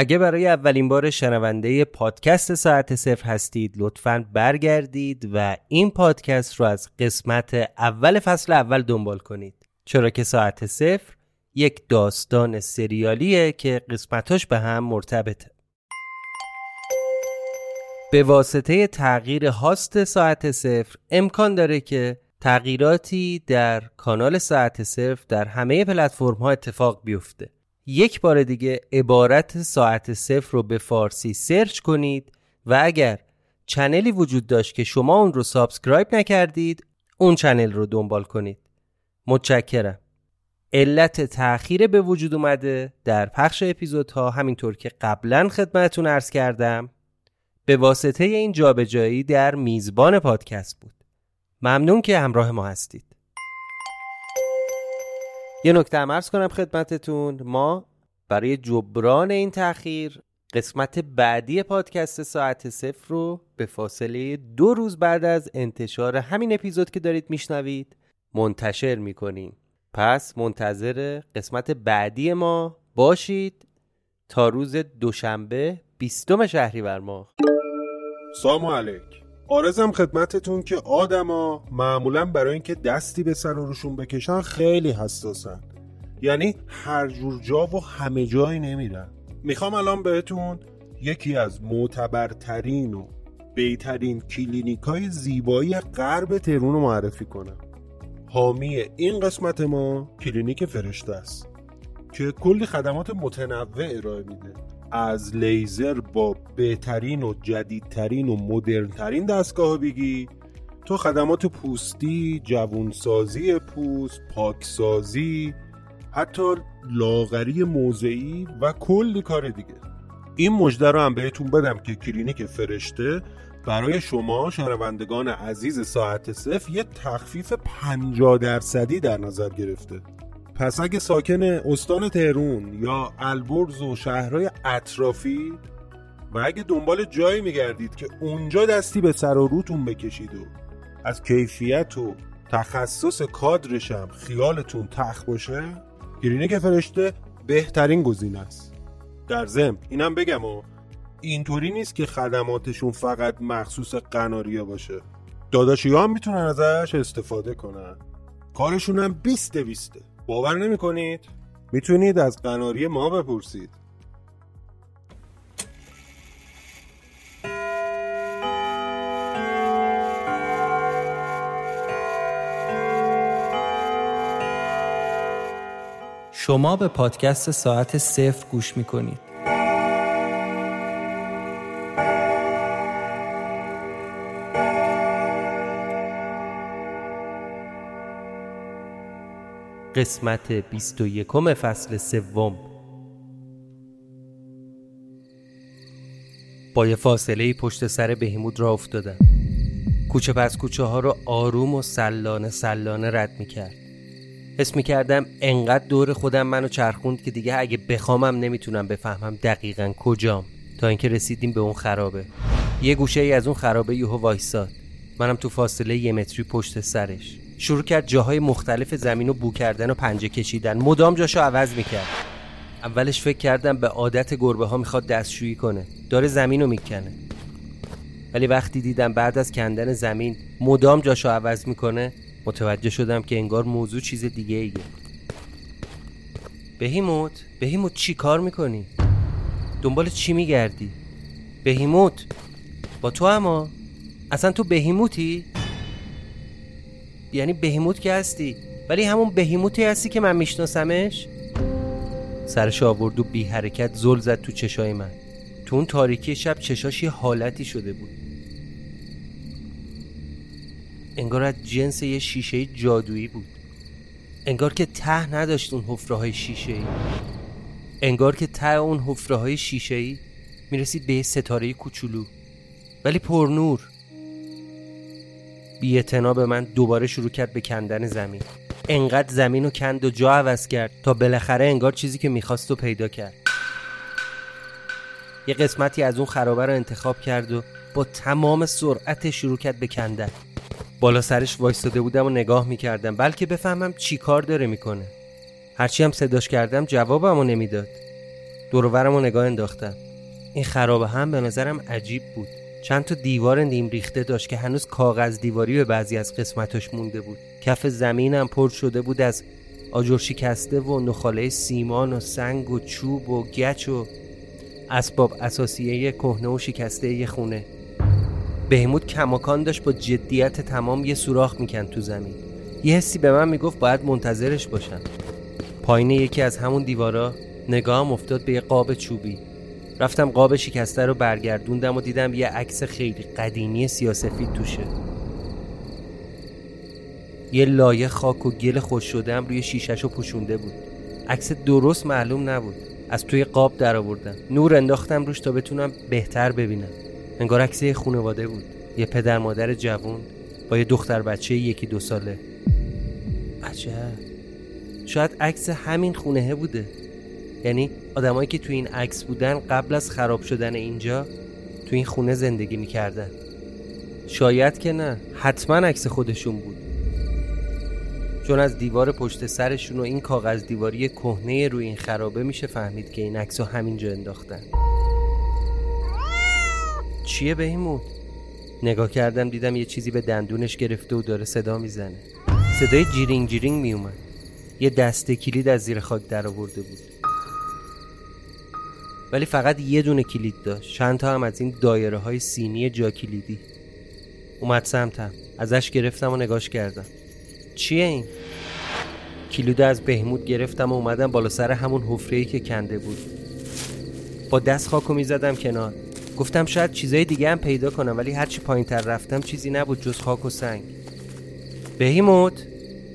اگه برای اولین بار شنونده پادکست ساعت صفر هستید لطفا برگردید و این پادکست رو از قسمت اول فصل اول دنبال کنید. چرا که ساعت صفر یک داستان سریالیه که قسمتاش به هم مرتبطه. به واسطه تغییر host ساعت صفر امکان داره که تغییراتی در کانال ساعت صفر در همه پلتفرم ها اتفاق بیفته. یک بار دیگه عبارت ساعت صفر رو به فارسی search کنید و اگر channel ی وجود داشت که شما اون رو subscribe نکردید اون channel رو دنبال کنید. متشکرم. علت تأخیر به وجود اومده در پخش اپیزودها همینطور که قبلا خدمتتون عرض کردم به واسطه این جابجایی در میزبان پادکست بود. ممنون که همراه ما هستید. یه نکته هم ارز کنم خدمتتون. ما برای جبران این تاخیر قسمت بعدی پادکست ساعت صفر رو به فاصله دو روز بعد از انتشار همین اپیزود که دارید میشنوید منتشر می‌کنیم. پس منتظر قسمت بعدی ما باشید تا روز دوشنبه بیستم شهریور ماه. سلام علیک. عرضم خدمتتون که آدما معمولا برای اینکه دستی به سر و روشون بکشن خیلی حساسن. یعنی هر جور جا و همه جایی نمیرن. می‌خوام الان بهتون یکی از معتبرترین و بهترین کلینیک های زیبایی غرب تهرون رو معرفی کنم. حامی این قسمت ما کلینیک فرشته است که کلی خدمات متنوع ارائه میده. از لیزر با بهترین و جدیدترین و مدرنترین دستگاه بگی تو خدمات پوستی، جوونسازی پوست، پاکسازی حتی لاغری موضعی و کلی کار دیگه. این مژده رو هم بهتون بدم که کلینیک فرشته برای شما شنوندگان عزیز ساعت صفر یه تخفیف 50 درصدی در نظر گرفته. پس اگه ساکن استان تهرون یا البرز و شهرهای اطرافی و اگه دنبال جایی میگردید که اونجا دستی به سر و روتون بکشید و از کیفیت و تخصص کادرشم خیالتون تخ باشه که فرشته بهترین گزینه است. در ضمن اینم بگم و اینطوری نیست که خدماتشون فقط مخصوص قناریا باشه. داداشی هم می‌تونن ازش استفاده کنن. کارشون هم بیست بیسته باور نمی‌کنید؟ می‌تونید از قناری ما بپرسید. شما به پادکست ساعت صفر گوش می‌کنید. قسمت 21 فصل سوم. با یه فاصله پشت سر بهیمود را افتادم. کوچه پس کوچه ها رو آروم و سلانه سلانه رد می کرد حس می کردم انقدر دور خودم منو چرخوند که دیگه اگه بخوامم نمی‌تونم بفهمم دقیقا کجام. تا اینکه رسیدیم به اون خرابه. یه گوشه ای از اون خرابه یوهو وایساد. منم تو فاصله یه متری پشت سرش. شروع کرد جاهای مختلف زمین رو بو کردن و پنجه کشیدن مدام جاشو عوض می‌کرد اولش فکر کردم به عادت گربه ها می‌خواد دستشویی کنه داره زمین رو می‌کنه ولی وقتی دیدم بعد از کندن زمین مدام جاشو عوض می‌کنه متوجه شدم که انگار موضوع چیز دیگه ایه بهیموت بهیموت چی کار می‌کنی؟ دنبال چی میگردی؟ بهیموت با تو اما اصلا تو بهیموتی؟ یعنی بهیموت که هستی. ولی همون بهیموتی هستی که من میشناسمش؟ سرش آورد و بی حرکت زل زد تو چشای من. تو اون تاریکی شب چشاش یه حالتی شده بود. انگار از جنس یه شیشه جادویی بود. انگار که ته نداشت اون حفره های شیشه ای انگار که ته اون حفره های شیشه ای می‌رسید به یه ستاره کوچولو. ولی پرنور بی به من دوباره شروع کرد به کندن زمین. انقدر زمین رو کند و جا عوض کرد تا بالاخره انگار چیزی که می‌خواست رو پیدا کرد. یه قسمتی از اون خرابه رو انتخاب کرد و با تمام سرعت شروع کرد به کندن. بالا سرش وایستاده بودم و نگاه می‌کردم. بلکه بفهمم چی کار داره می‌کنه. هرچی هم صداش کردم جوابم رو نمی‌داد. دورورم رو نگاه انداختم. این خرابه هم به نظرم عجیب بود. چند تا دیوار نیم ریخته داشت که هنوز کاغذ دیواری به بعضی از قسمتاش مونده بود. کف زمینم پر شده بود از آجر شکسته و نخاله سیمان و سنگ و چوب و گچ و اسباب اساسیه کهنه و شکسته یه خونه. بهمود کماکان داشت با جدیت تمام یه سوراخ می‌کند تو زمین. یه حسی به من می‌گفت باید منتظرش باشم. پایین یکی از همون دیوارا نگاهم افتاد به یه قاب چوبی. رفتم قاب شکسته رو برگردوندم و دیدم یه عکس خیلی قدیمی سیاسفید توشه. یه لایه خاک و گل خوش شدم روی شیشش رو پوشونده بود. عکس درست معلوم نبود. از توی قاب در آوردم نور انداختم روش تا بتونم بهتر ببینم. انگار عکس خانواده بود. یه پدر مادر جوون با یه دختر بچه یکی دو ساله. عجب. شاید عکس همین خونه بوده. یعنی آدمایی که تو این عکس بودن قبل از خراب شدن اینجا تو این خونه زندگی می‌کردن. شاید که نه حتما عکس خودشون بود. چون از دیوار پشت سرشون و این کاغذ دیواری کهنه روی این خرابه میشه فهمید که این عکس رو همینجا انداختن. چیه به این مود؟ نگاه کردم دیدم یه چیزی به دندونش گرفته و داره صدا می‌زنه. صدای جیرینگ جیرینگ میومد یه دسته کلید از زیر خاک در آورده بود. ولی فقط یه دونه کلید داشت. چند تا هم از این دایره های سینی جا کلیدی. اومد سمتم. ازش گرفتم و نگاش کردم. چیه این؟ کلید از بهمود گرفتم و اومدم بالا سر همون حفره که کنده بود. با دست خاکو می‌زدم کنار. گفتم شاید چیزای دیگه هم پیدا کنم ولی هرچی پایین تر رفتم چیزی نبود جز خاک و سنگ. بهیموت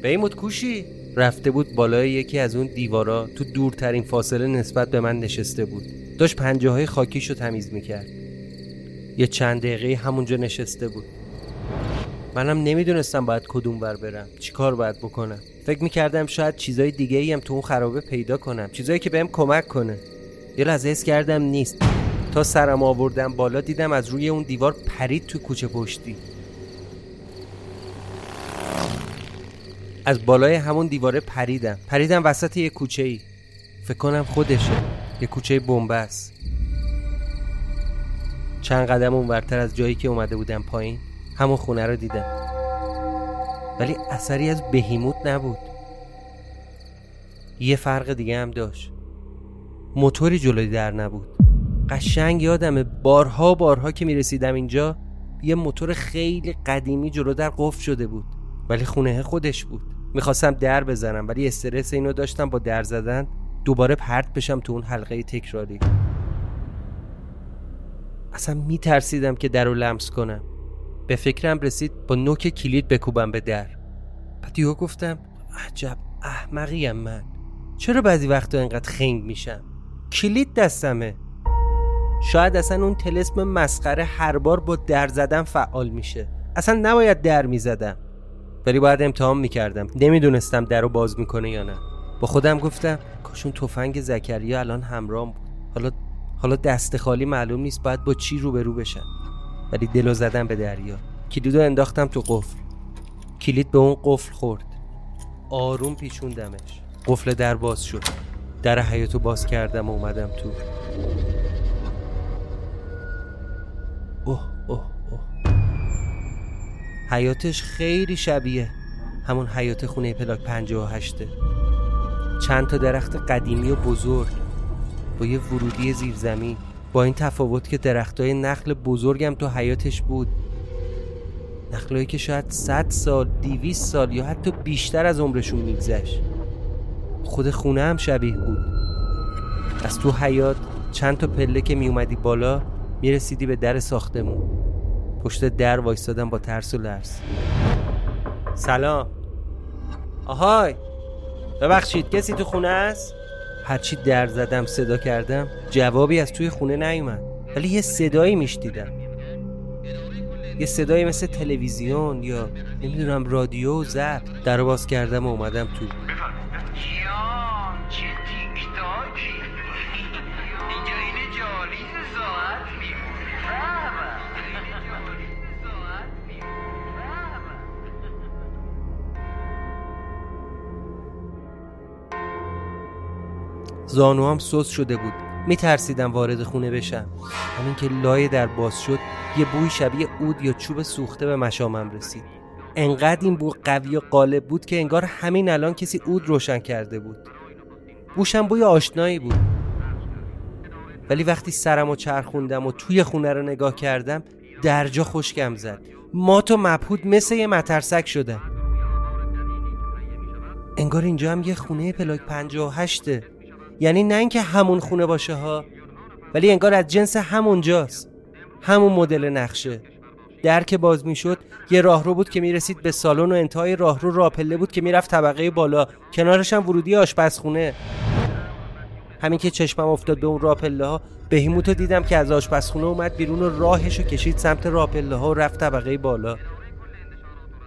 بهیموت کوشی؟ رفته بود بالای یکی از اون دیوارا. تو دورترین فاصله نسبت به من نشسته بود. داشت پنجه های خاکیشو تمیز می‌کرد. یه چند دقیقه همونجا نشسته بود. منم نمی‌دونستم باید کدوم ور برم. چیکار باید بکنم؟ فکر می‌کردم شاید چیزای دیگه ای هم تو اون خرابه پیدا کنم. چیزایی که بهم کمک کنه. یه لحظه حس کردم نیست. تا سرم آوردم بالا دیدم از روی اون دیوار پرید تو کوچه پشتی. از بالای همون دیواره پریدم. پریدم وسط یه کوچه ای فکر کنم خودشه. یه کوچه بنبست چند قدم اونورتر از جایی که اومده بودم پایین همون خونه رو دیدم. ولی اثری از بهیموت نبود. یه فرق دیگه هم داشت. موتوری جلوی در نبود. قشنگ یادمه بارها بارها که می‌رسیدم اینجا یه موتور خیلی قدیمی جلو در قفل شده بود. ولی خونه خودش بود. می‌خواستم در بزنم ولی استرس اینو داشتم با در زدن. دوباره پرت بشم تو اون حلقه تکراری. اصلا میترسیدم که در رو لمس کنم. به فکرم رسید با نوک کلید بکوبم به در. بعد یهو گفتم عجب احمقیم من. چرا بعضی وقتا اینقدر خنگ میشم؟ کلید دستمه. شاید اصلا اون تلسم مسخره هر بار با در زدن فعال میشه. اصلا نباید در می‌زدم. ولی باید امتحان می‌کردم. نمی‌دونستم در رو باز می‌کنه یا نه. با خودم گفتم کاشون تفنگ زکریا الان همرام بود. حالا حالا دست خالی معلوم نیست باید با چی روبرو بشم ولی دلو زدم به دریا. کلیدو انداختم تو قفل. کلید به اون قفل خورد. آروم پیچوندمش. قفل در باز شد. در حیاتو باز کردم و اومدم تو. اوه اوه اوه. حیاتش خیلی شبیه همون حیات خونه پلاک 58 چند تا درخت قدیمی و بزرگ با یه ورودی زیرزمین با این تفاوت که درختای نخل بزرگم تو حیاتش بود. نخلایی که شاید 100 سال 200 سال یا حتی بیشتر از عمرشون میگذشت. خود خونه هم شبیه بود. از تو حیات چند تا پله که می اومدی بالا می‌رسیدی به در ساختمون. پشت در وایستادم با ترس و لرز. سلام. آهای! ببخشید کسی تو خونه است؟ هرچی در زدم صدا کردم جوابی از توی خونه نیومد. ولی یه صدایی میشتیدم یه صدایی مثل تلویزیون یا نمی‌دونم رادیو و ضبط در باز کردم و اومدم تو. زانوام سوس شده بود. میترسیدم وارد خونه بشم. همین که لای در باز شد یه بوی شبیه اود یا چوب سوخته به مشامم رسید. انقدر این بو قوی و غالب بود که انگار همین الان کسی اود روشن کرده بود. بوشم بوی آشنایی بود. ولی وقتی سرم و چرخوندم و توی خونه رو نگاه کردم درجا خوشگم زد. مات و مبهود مثل یه مترسک شدم. انگار اینجا هم یه خونه پلاک پنجاه و هشته. یعنی نه اینکه همون خونه باشه ها ولی انگار از جنس همونجاست همون مدل نقشه. در که باز می‌شد یه راهرو بود که می‌رسید به سالن و انتهای راهرو راپله بود که می‌رفت طبقه بالا. کنارش هم ورودی آشپزخونه. همین که چشمم افتاد به اون راپله ها بهیموتو دیدم که از آشپزخونه اومد بیرون و راهشو کشید سمت راپله ها و رفت طبقه بالا.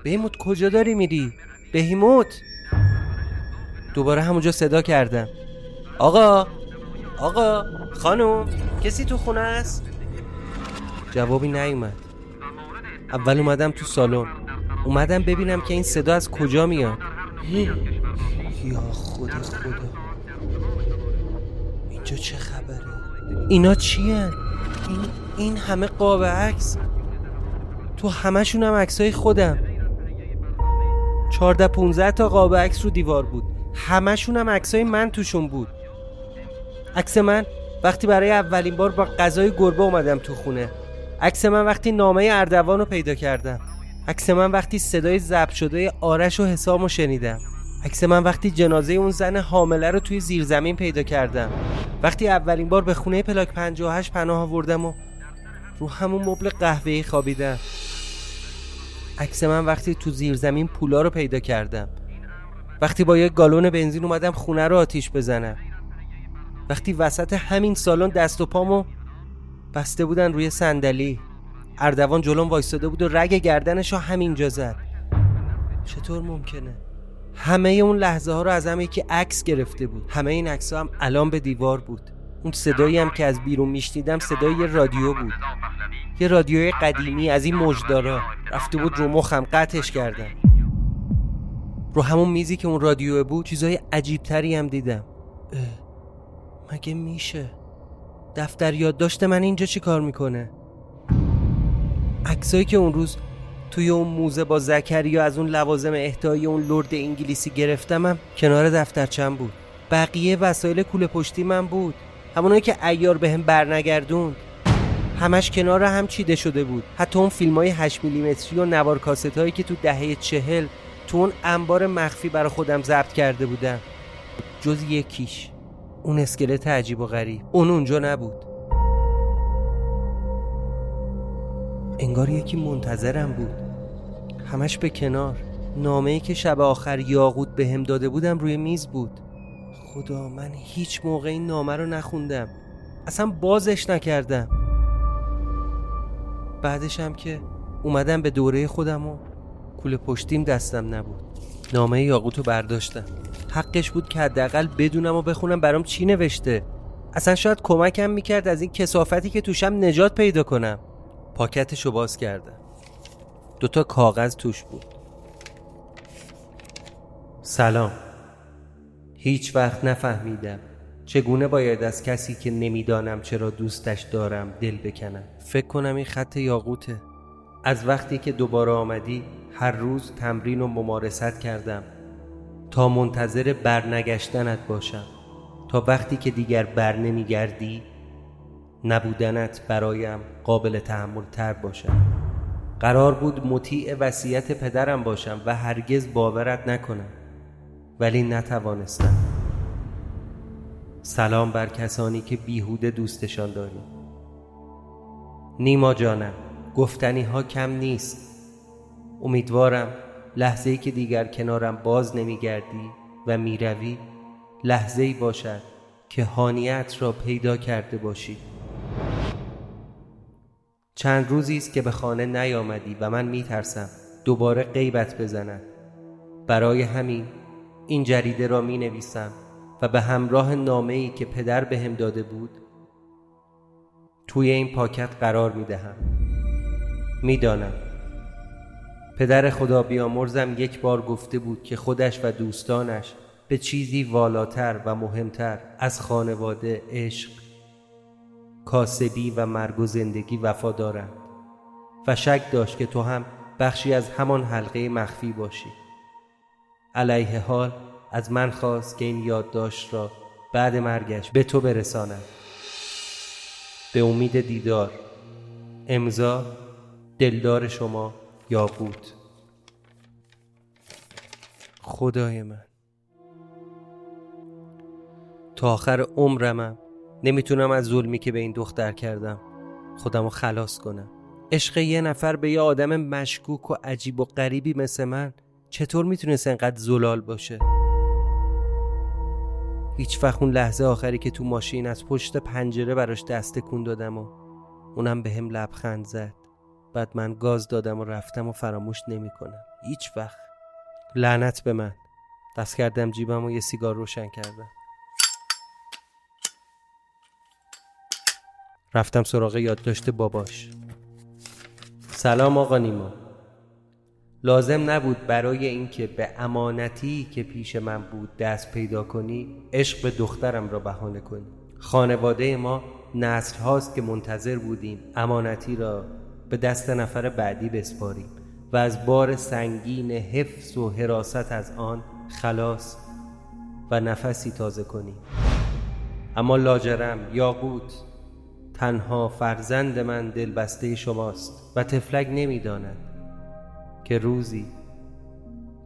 بهیموت کجا داری میری؟ بهیموت! دوباره همونجا صدا کردم. آقا آقا خانم کسی تو خونه است؟ جوابی نیومد. اول اومدم تو سالن. اومدم ببینم که این صدا از کجا میاد. یا خدا خدا. اینجا چه خبره؟ اینا چیه؟ این این همه قاب عکس؟ تو همشون هم عکسای خودم. 14 15 تا قاب عکس رو دیوار بود. همشون هم عکسای من توشون بود. عکس من وقتی برای اولین بار با غذای گربه اومدم تو خونه. عکس من وقتی نامه اردوان رو پیدا کردم. عکس من وقتی صدای ضبط شده آرش و حسام رو شنیدم. عکس من وقتی جنازه اون زن حامله رو توی زیرزمین پیدا کردم. وقتی اولین بار به خونه پلاک 58 پناه آوردم و رو همون مبل قهوه‌ای خوابیدم. عکس من وقتی تو زیرزمین پولا رو پیدا کردم. وقتی با یک گالون بنزین اومدم خونه رو آتیش بزنم. وقتی وسط همین سالن دست و پامو بسته بودن روی صندلی اردوان جلوم وایستاده بود و رگ گردنش رو همینجا زد. چطور ممکنه؟ همه اون لحظه ها رو از هم یکی عکس گرفته بود. همه این عکس هم الان به دیوار بود. اون صدایی هم که از بیرون میشنیدم صدای رادیو بود. یه رادیوی قدیمی از این مجدارا رفته بود رو مخم قطعش کردم رو همون میزی که اون رادیو بود چیزای عجیبتری هم دیدم. مگه میشه؟ دفتر یادداشت من اینجا چی کار می‌کنه؟ عکسایی که اون روز توی اون موزه با زکریا از اون لوازم اهدایی اون لرد انگلیسی گرفتمم کنار دفترچم بود. بقیه وسایل کوله پشتی من بود. همونایی که ایار بهم هم برنگردوند. همش کنار هم چیده شده بود. حتی اون فیلم های 8 میلیمتری و نوار کاست هایی که تو دهه چهل تو اون انبار مخفی برا خودم ضبط کرده بودم جز یکیش. اون اسکلت عجیب و غریب. اون اونجا نبود. انگار یکی منتظرم بود. همش به کنار. نامه ای که شب آخر یاقود به هم داده بودم روی میز بود. خدا من هیچ موقع این نامه رو نخوندم. اصلا بازش نکردم. بعدش هم که اومدم به دوره خودم و کول پشتیم دستم نبود. نامه یاقوت رو برداشتم. حقش بود که حداقل بدونم و بخونم برام چی نوشته. اصلا شاید کمکم می‌کرد از این کسافتی که توشم نجات پیدا کنم. پاکتش رو باز کردم. دوتا کاغذ توش بود. سلام. هیچ وقت نفهمیدم چگونه باید از کسی که نمی‌دانم چرا دوستش دارم دل بکنم. فکر کنم این خط یاقوته. از وقتی که دوباره آمدی هر روز تمرین و ممارست کردم تا منتظر برنگشتنت باشم. تا وقتی که دیگر بر نمیگردی نبودنت برایم قابل تحمل تر باشد. قرار بود مطیع وصیت پدرم باشم و هرگز باورت نکنم ولی نتوانستم. سلام بر کسانی که بیهوده دوستشان داریم. نیما جانم گفتنی ها کم نیست. امیدوارم لحظه که دیگر کنارم باز نمیگردی و می‌روی لحظه ای باشد که هانیت را پیدا کرده باشی. چند روزی است که به خانه نیامدی و من میترسم دوباره غیبت بزند. برای همین این جریده را می نویسم و به همراه نامه ای که پدر به هم داده بود توی این پاکت قرار می دهم می‌دانم پدر خدا بیامرزم یک بار گفته بود که خودش و دوستانش به چیزی والاتر و مهمتر از خانواده عشق کاسبی و مرگ و زندگی وفا دارند و شک داشت که تو هم بخشی از همان حلقه مخفی باشی. علیه حال از من خواست که این یادداشت را بعد مرگش به تو برسانم. به امید دیدار. امضا دلدار شما. بود خدای من. تا آخر عمرمم نمی‌تونم از ظلمی که به این دختر کردم خودم رو خلاص کنم. عشق یه نفر به یه آدم مشکوک و عجیب و غریبی مثل من چطور می‌تونست انقدر زلال باشه؟ هیچ وقت اون لحظه آخری که تو ماشین از پشت پنجره براش دست کن دادم و اونم به هم لبخند زد. بعد من گاز دادم و رفتم و فراموش نمی‌کنم هیچ وقت. لعنت به من. دست کردم جیبم و یه سیگار روشن کردم. رفتم سراغ یادداشت باباش. سلام آقا نیما. لازم نبود برای اینکه به امانتی که پیش من بود دست پیدا کنی عشق به دخترم را بهانه کنی. خانواده ما نسل هاست که منتظر بودیم امانتی را به دست نفر بعدی بسپاریم و از بار سنگین حفظ و حراست از آن خلاص و نفسی تازه کنیم. اما لاجرم یاقوت تنها فرزند من دلبسته شماست و تفلک نمی‌داند که روزی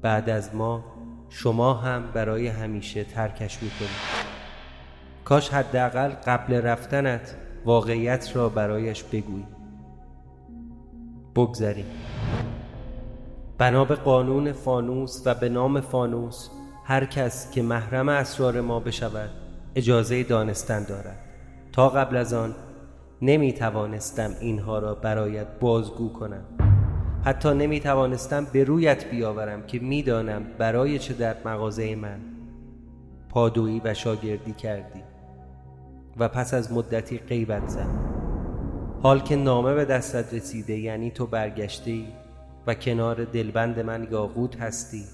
بعد از ما شما هم برای همیشه ترکش می‌کنید. کاش حداقل قبل رفتنت واقعیت را برایش بگویی. بگذریم بنا به قانون فانوس و به نام فانوس هر کس که محرم اسرار ما بشود اجازه دانستن دارد. تا قبل از آن نمی توانستم اینها را برایت بازگو کنم. حتی نمی توانستم به رویت بیاورم که می‌دانم برای چه در مغازه من پادویی و شاگردی کردی و پس از مدتی غیبت زد. حال که نامه به دستت رسیده یعنی تو برگشتی و کنار دلبند من یاقوت هستی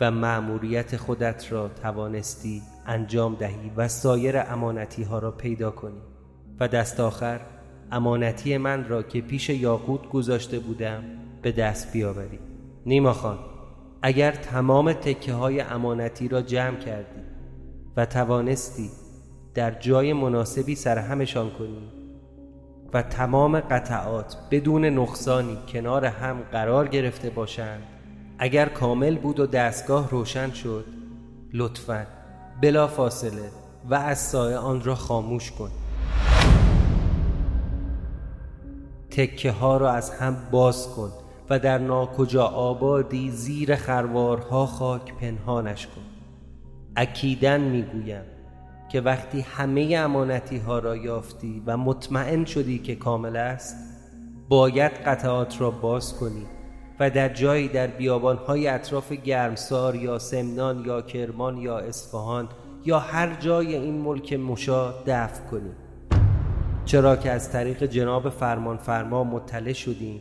و مأموریت خودت را توانستی انجام دهی و سایر امانتی ها را پیدا کنی. و دست آخر امانتی من را که پیش یاقوت گذاشته بودم به دست بیاوری. نیما خان اگر تمام تکه های امانتی را جمع کردی و توانستی در جای مناسبی سرهمشان کنی و تمام قطعات بدون نقصانی کنار هم قرار گرفته باشند. اگر کامل بود و دستگاه روشن شد لطفا بلا فاصله و از سایه آن را خاموش کن. تکه ها را از هم باز کن و در ناکجا آبادی زیر خروارها خاک پنهانش کن. اکیدن می‌گویم. که وقتی همه امانتی ها را یافتی و مطمئن شدی که کامل است باید قطعات را باز کنی و در جایی در بیابان های اطراف گرمسار یا سمنان یا کرمان یا اصفهان یا هر جای این ملک مشا دفع کنی. چرا که از طریق جناب فرمان فرما مطلع شدیم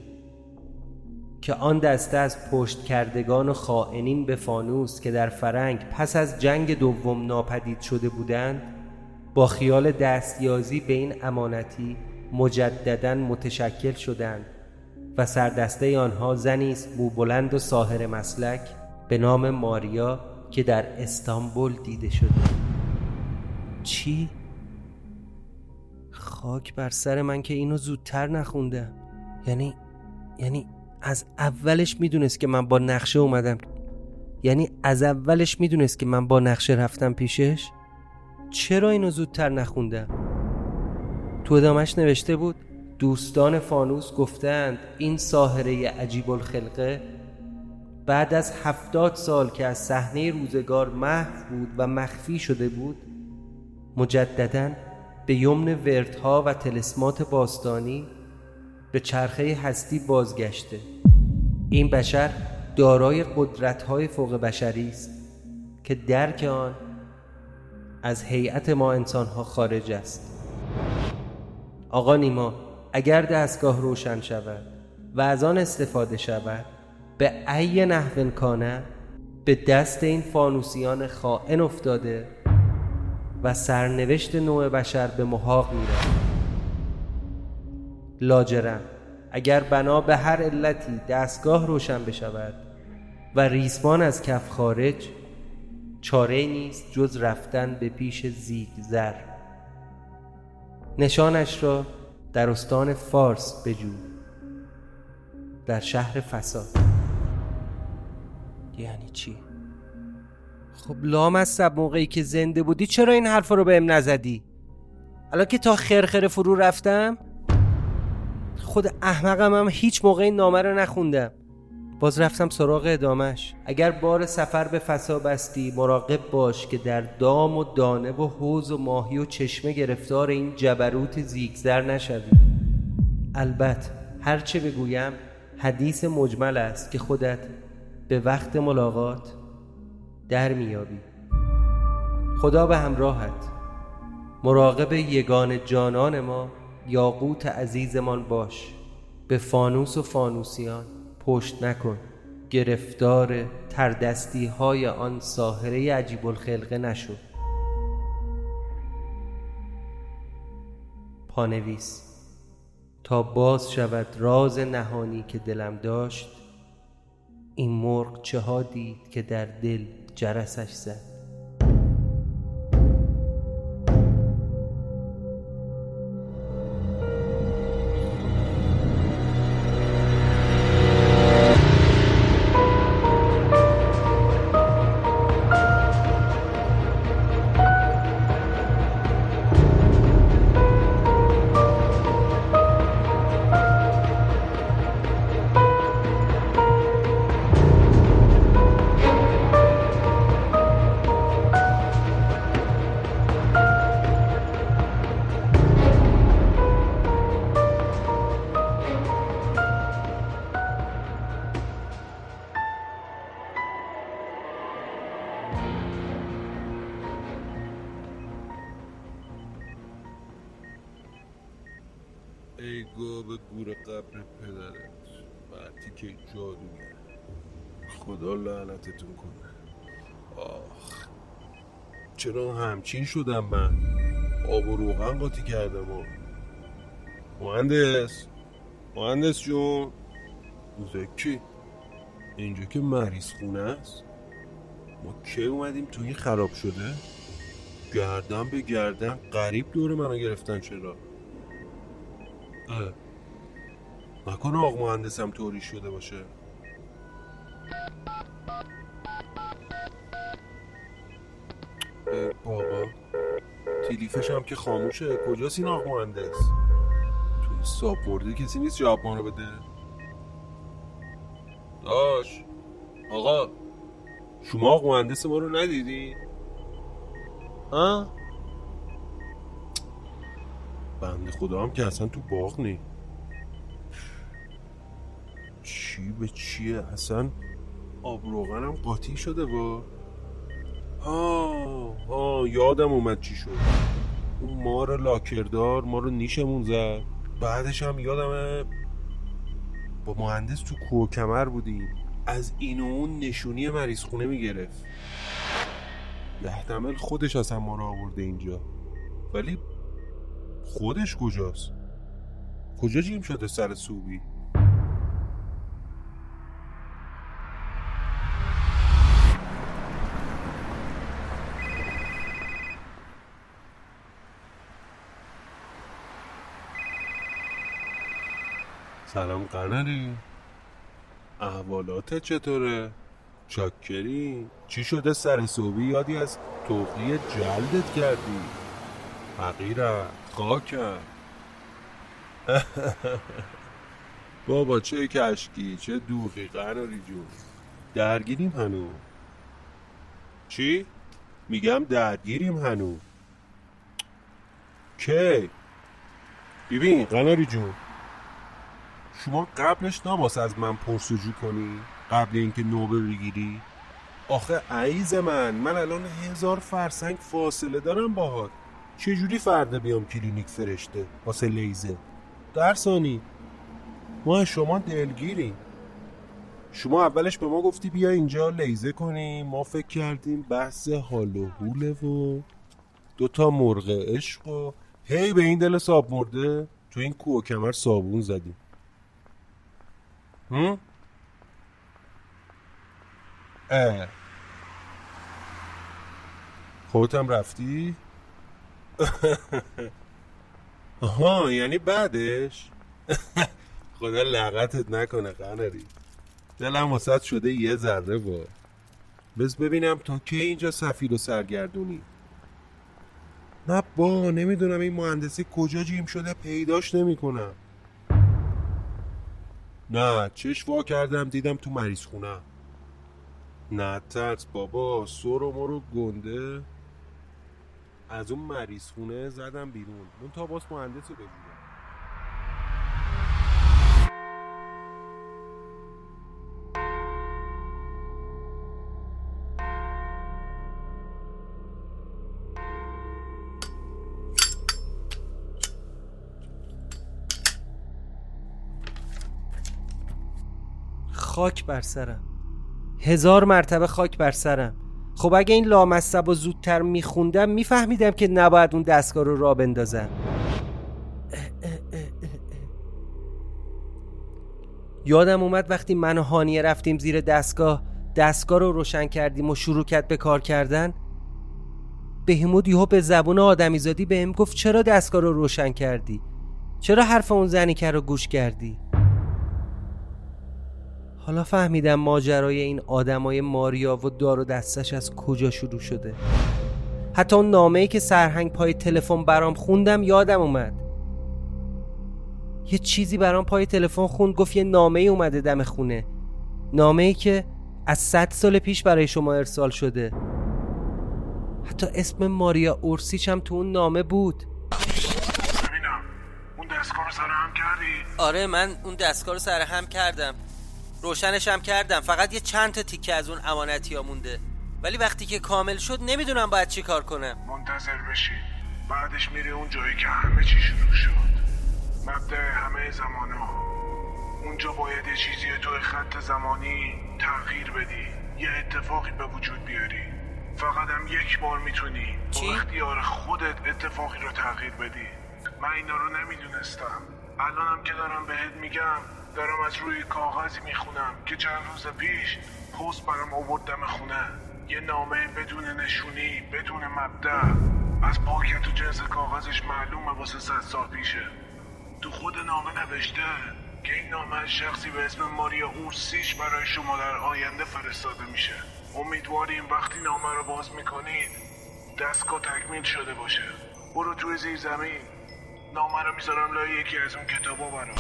که آن دسته از پشت کردگان و خائنین به فانوس که در فرنگ پس از جنگ دوم ناپدید شده بودند با خیال دستیازی به این امانتی مجددا متشکل شدند و سردسته آنها زنی است بلند و ساهر مسلک به نام ماریا که در استانبول دیده شده چی؟ خاک بر سر من که اینو زودتر نخوندم یعنی یعنی از اولش می‌دونست که من با نقشه اومدم. یعنی از اولش می‌دونست که من با نقشه رفتم پیشش. چرا اینو زودتر نخوندم؟ تو ادامش نوشته بود دوستان فانوس گفتند این ساهره عجیب الخلقه بعد از هفتاد سال که از صحنه روزگار محو بود و مخفی شده بود مجددا به یمن وردها و تلسمات باستانی به چرخه هستی بازگشته. این بشر دارای قدرت‌های فوق بشری است که درک آن از هیئت ما انسانها خارج است. آقا نیما اگر دستگاه روشن شود و از آن استفاده شود به ای نحو کانه به دست این فانوسیان خائن افتاده و سرنوشت نوع بشر به محاق میره لاجرم اگر بنا به هر علتی دستگاه روشن بشود و ریسمان از کف خارج چاره نیست جز رفتن به پیش زیگزر نشانش را در استان فارس بجو در شهر فساد یعنی چی؟ خب لامصب موقعی که زنده بودی چرا این حرف رو بهم نزدی؟ الان که تا خرخره فرو رفتم خود احمقم هم هیچ موقع این نامه رو نخوندم. باز رفتم سراغ ادامش اگر بار سفر به فسا بستی مراقب باش که در دام و دانه و حوز و ماهی و چشمه گرفتار این جبروت زیگزر نشوی. البته هرچه بگویم حدیث مجمل است که خودت به وقت ملاقات در میابی خدا به همراهت. مراقب یگان جانان ما. یاقوت عزیزمان باش. به فانوس و فانوسیان پشت نکن. گرفتار تردستی های آن ساهره عجیب الخلقه نشو. پانویس تا باز شود راز نهانی که دلم داشت این مرغ چه ها دید که در دل جرسش زد؟ لعنتتون کنه. آخ. چرا همچین شدم من؟ آب و روغن قاطی کردم و مهندس. مهندس جون. زکی اینجا که مریض خونه است. ما کی اومدیم تو این خراب شده؟ گردن به گردن قریب دور منو گرفتن چرا؟ اه. نکنه آق مهندسم طوری شده باشه. بابا. تیلیفش هم که خاموشه. کجاست این آق مهندس توی ساب مرده کسی نیست جواب رو بده. داش. آقا. شما آق مهندس ما رو ندیدی؟ ها؟ بنده خدا هم که اصلا تو باغ نی. چی به چیه؟ اصلا آب روغنم قاطی شده با. ها ها یادم اومد چی شد. اون مار لاکردار ما رو نیشمون زد. بعدش هم یادمه با مهندس تو کوه کمر بودیم. از این و اون نشونی مریض خونه می‌گرفت. یحتمل خودش اصلا ما رو آورده اینجا. ولی خودش کجاست؟ کجا جیم شده سر سوبی؟ سلام قنری احوالات چطوره؟ چاکری؟ چی شده سر صوبی یادی از توقی جلدت کردی؟ حقیرم خاکم بابا چه کشکی چه دوخی قناری جون درگیریم هنو چی؟ میگم درگیریم هنو کی؟ ببین قناری جون شما قبلش نباس از من پرسجو کنی؟ قبل اینکه نوبه بگیری؟ آخه عیز من من الان هزار فرسنگ فاصله دارم باهات. چجوری فردا بیام کلینیک فرشته واسه لیزه در ثانی ما شما دلگیریم. شما اولش به ما گفتی بیا اینجا لیزه کنیم. ما فکر کردیم بحث حال و حوله و دوتا مرغ عشق و هی به این دل صاب مرده. تو این کوه کمر صابون زدیم. هم؟ اه خودتم رفتی؟ آها یعنی بعدش؟ خدا لغتت نکنه قنری. دلم واسط شده یه ذره با بس ببینم تا کی اینجا سفیر و سرگردونی. نه با نمی‌دونم این مهندسی کجا جیم شده پیداش نمی‌کنم. نه چش وا کردم دیدم تو مریض خونه نه ترس بابا سر و مرو گنده. از اون مریض خونه زدم بیرون. اون تا باس مهندس رو بگیرم خاک بر سرم. هزار مرتبه خاک بر سرم. خب اگه این لامصب و زودتر میخوندم میفهمیدم که نباید اون دستگاه رو را بندازم. یادم اومد وقتی من و هانیه رفتیم زیر دستگاه دستگاه رو روشن کردیم و شروع کرد به کار کردن. بهمود یهو به زبون آدمیزادی بهم گفت چرا دستگاه رو روشن کردی؟ چرا حرف اون زنی که رو گوش کردی؟ حالا فهمیدم ماجرای این آدمای ماریا و دار و دستش از کجا شروع شده. حتی اون نامه ای که سرهنگ پای تلفن برام خوندم یادم اومد. یه چیزی برام پای تلفن خوند گفت یه نامه ای اومده دم خونه. نامه ای که از صد سال پیش برای شما ارسال شده. حتی اسم ماریا اورسیچ هم تو اون نامه بود. ببینم اون دستگاه رو سرهم کردی؟ آره من اون دستگاه رو سرهم کردم. روشنش هم کردم. فقط یه چند تا تیکه از اون امانتی ها مونده. ولی وقتی که کامل شد نمی‌دونم باید چی کار کنم. منتظر بشی. بعدش میری اون جایی که همه چی شروع شد. مبدع همه زمان ها. اونجا باید یه چیزی توی خط زمانی تغییر بدی. یه اتفاقی به وجود بیاری. فقط هم یک بار می‌تونی. با اختیار خودت اتفاقی رو تغییر بدی. من اینا رو نمی‌دونستم. الانم که دارم بهت میگم دارم از روی کاغذی می‌خونم که چند روز پیش پست برام آوردم خونه. یه نامه بدون نشونی بدون مبدع از پاکت و جنس کاغذش معلومه واسه صد سال پیشه. تو خود نامه نوشته که این نامه از شخصی به اسم ماریا اورسیش برای شما در آینده فرستاده میشه. امیدواریم وقتی نامه رو باز می‌کنید دستگاه تکمیل شده باشه. برو توی زیر زمین. نامه رو می‌ذارم لای یکی از اون کتابا برام.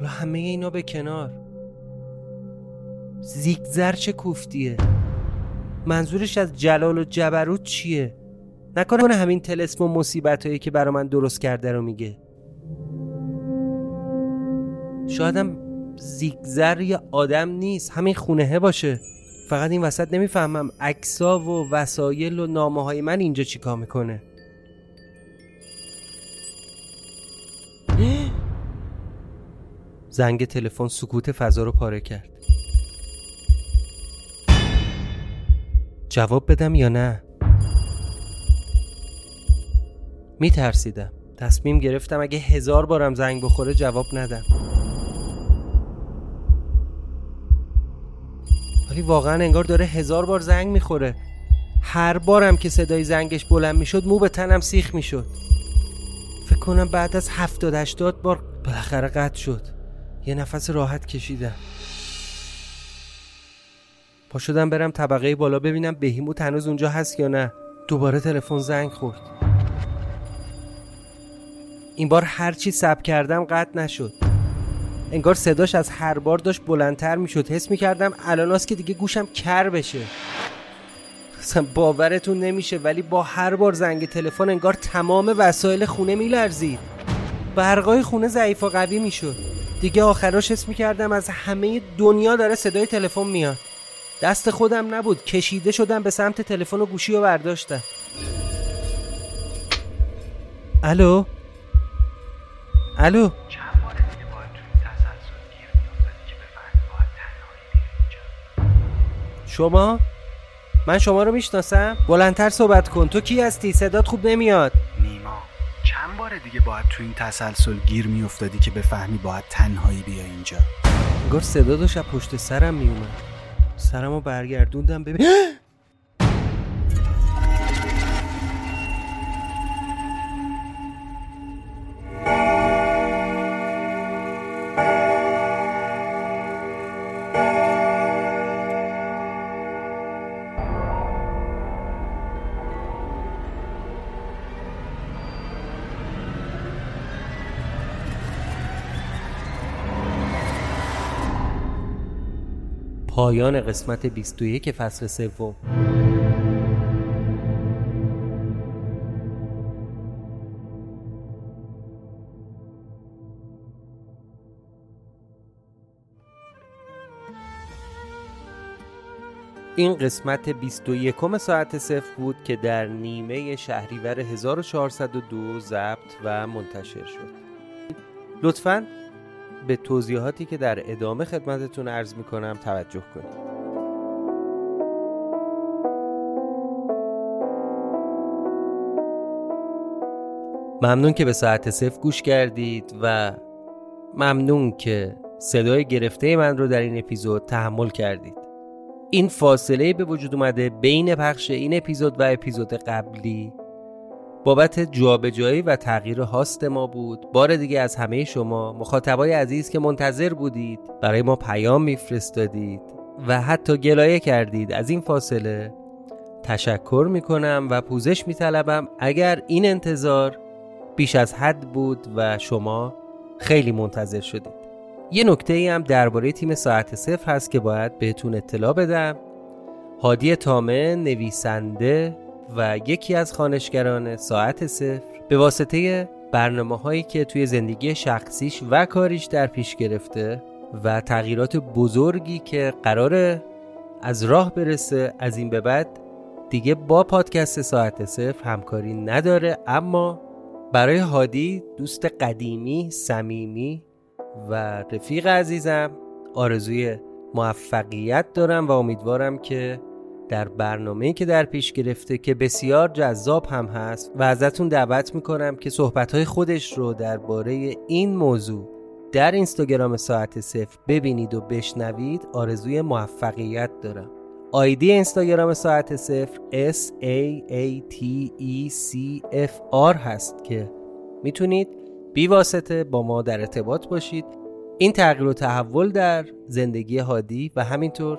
حالا همه اینا به کنار. زیگزر چه کوفتیه؟ منظورش از جلال و جبروت چیه؟ نکنه همین تلسم و مصیبت هایی که برا من درست کرده رو میگه. شایدم زیگزر یه آدم نیست همین خونه باشه. فقط این وسط نمی‌فهمم اکسا و وسایل و نامه های من اینجا چیکار می‌کنه. زنگ تلفن سکوت فضا رو پاره کرد. جواب بدم یا نه؟ می ترسیدم تصمیم گرفتم اگه هزار بارم زنگ بخوره جواب ندم. ولی واقعا انگار داره هزار بار زنگ می‌خوره. هر بارم که صدای زنگش بلند می‌شد مو به تنم سیخ می‌شد. فکر کنم بعد از هفتاد هشتاد بار بالاخره قطع شد. یه نفس راحت کشیدم. پا شدم برم طبقه بالا ببینم بهیموت هنوز اونجا هست یا نه. دوباره تلفن زنگ خورد. این بار هرچی سب کردم قطع نشد. انگار صداش از هر بار داشت بلندتر می‌شد. حس می‌کردم الان که دیگه گوشم کر بشه. اصلا باورتون نمیشه ولی با هر بار زنگ تلفن انگار تمام وسایل خونه میلرزید. برقای خونه ضعیف و قوی می‌شد. دیگه آخراش حس می‌کردم از همه دنیا داره صدای تلفن میاد. دست خودم نبود کشیده شدم به سمت تلفن و گوشی رو برداشتم. الو؟ الو؟ شما؟ من شما رو می‌شناسم؟ بلندتر صحبت کن. تو کی هستی؟ صدات خوب نمیاد. بار دیگه باید تو این تسلسل گیر میافتادی که بفهمی باید تنهایی بیا اینجا. انگار صدا داشت پشت سرم میومد سرمو برگردوندم ببین پایان قسمت 21 فصل سوم. این قسمت 21 ساعت صفر بود که در نیمه شهریور 1402 ضبط و منتشر شد. لطفاً به توضیحاتی که در ادامه خدمتتون عرض می‌کنم توجه کنید. ممنون که به ساعت صفر گوش کردید و ممنون که صدای گرفته من رو در این اپیزود تحمل کردید. این فاصله به وجود اومده بین پخش این اپیزود و اپیزود قبلی بابت جابجایی و تغییر هاست ما بود. بار دیگه از همه شما مخاطبای عزیز که منتظر بودید برای ما پیام میفرستادید و حتی گلایه کردید. از این فاصله تشکر می‌کنم و پوزش میطلبم. اگر این انتظار بیش از حد بود و شما خیلی منتظر شدید. یه نکته ای هم درباره تیم ساعت صفر هست که باید بهتون اطلاع بدم. هادی تامه نویسنده و یکی از خانشگران ساعت صفر به واسطه برنامه هایی که توی زندگی شخصیش و کاریش در پیش گرفته و تغییرات بزرگی که قراره از راه برسه از این به بعد دیگه با پادکست ساعت صفر همکاری نداره اما برای هادی دوست قدیمی صمیمی و رفیق عزیزم آرزوی موفقیت دارم و امیدوارم که در برنامه که در پیش گرفته که بسیار جذاب هم هست و ازتون دعوت می‌کنم که صحبتهای خودش رو درباره این موضوع در اینستاگرام ساعت صفر ببینید و بشنوید آرزوی موفقیت دارم. آیدی اینستاگرام ساعت صفر S A A T E C F R هست که می‌تونید بی واسطه با ما در ارتباط باشید. این تغییر و تحول در زندگی هادی و همینطور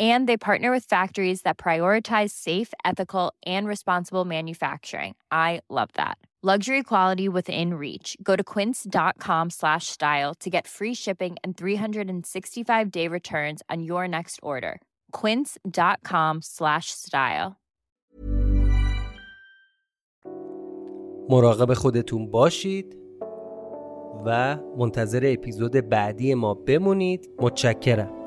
And they partner with factories that prioritize safe, ethical, and responsible manufacturing. I love that. Luxury quality within reach. Go to quince.com slash style to get free shipping and 365-day returns on your next order. quince.com slash style. مراقب خودتون باشید و منتظر اپیزود بعدی ما بمونید متشکرم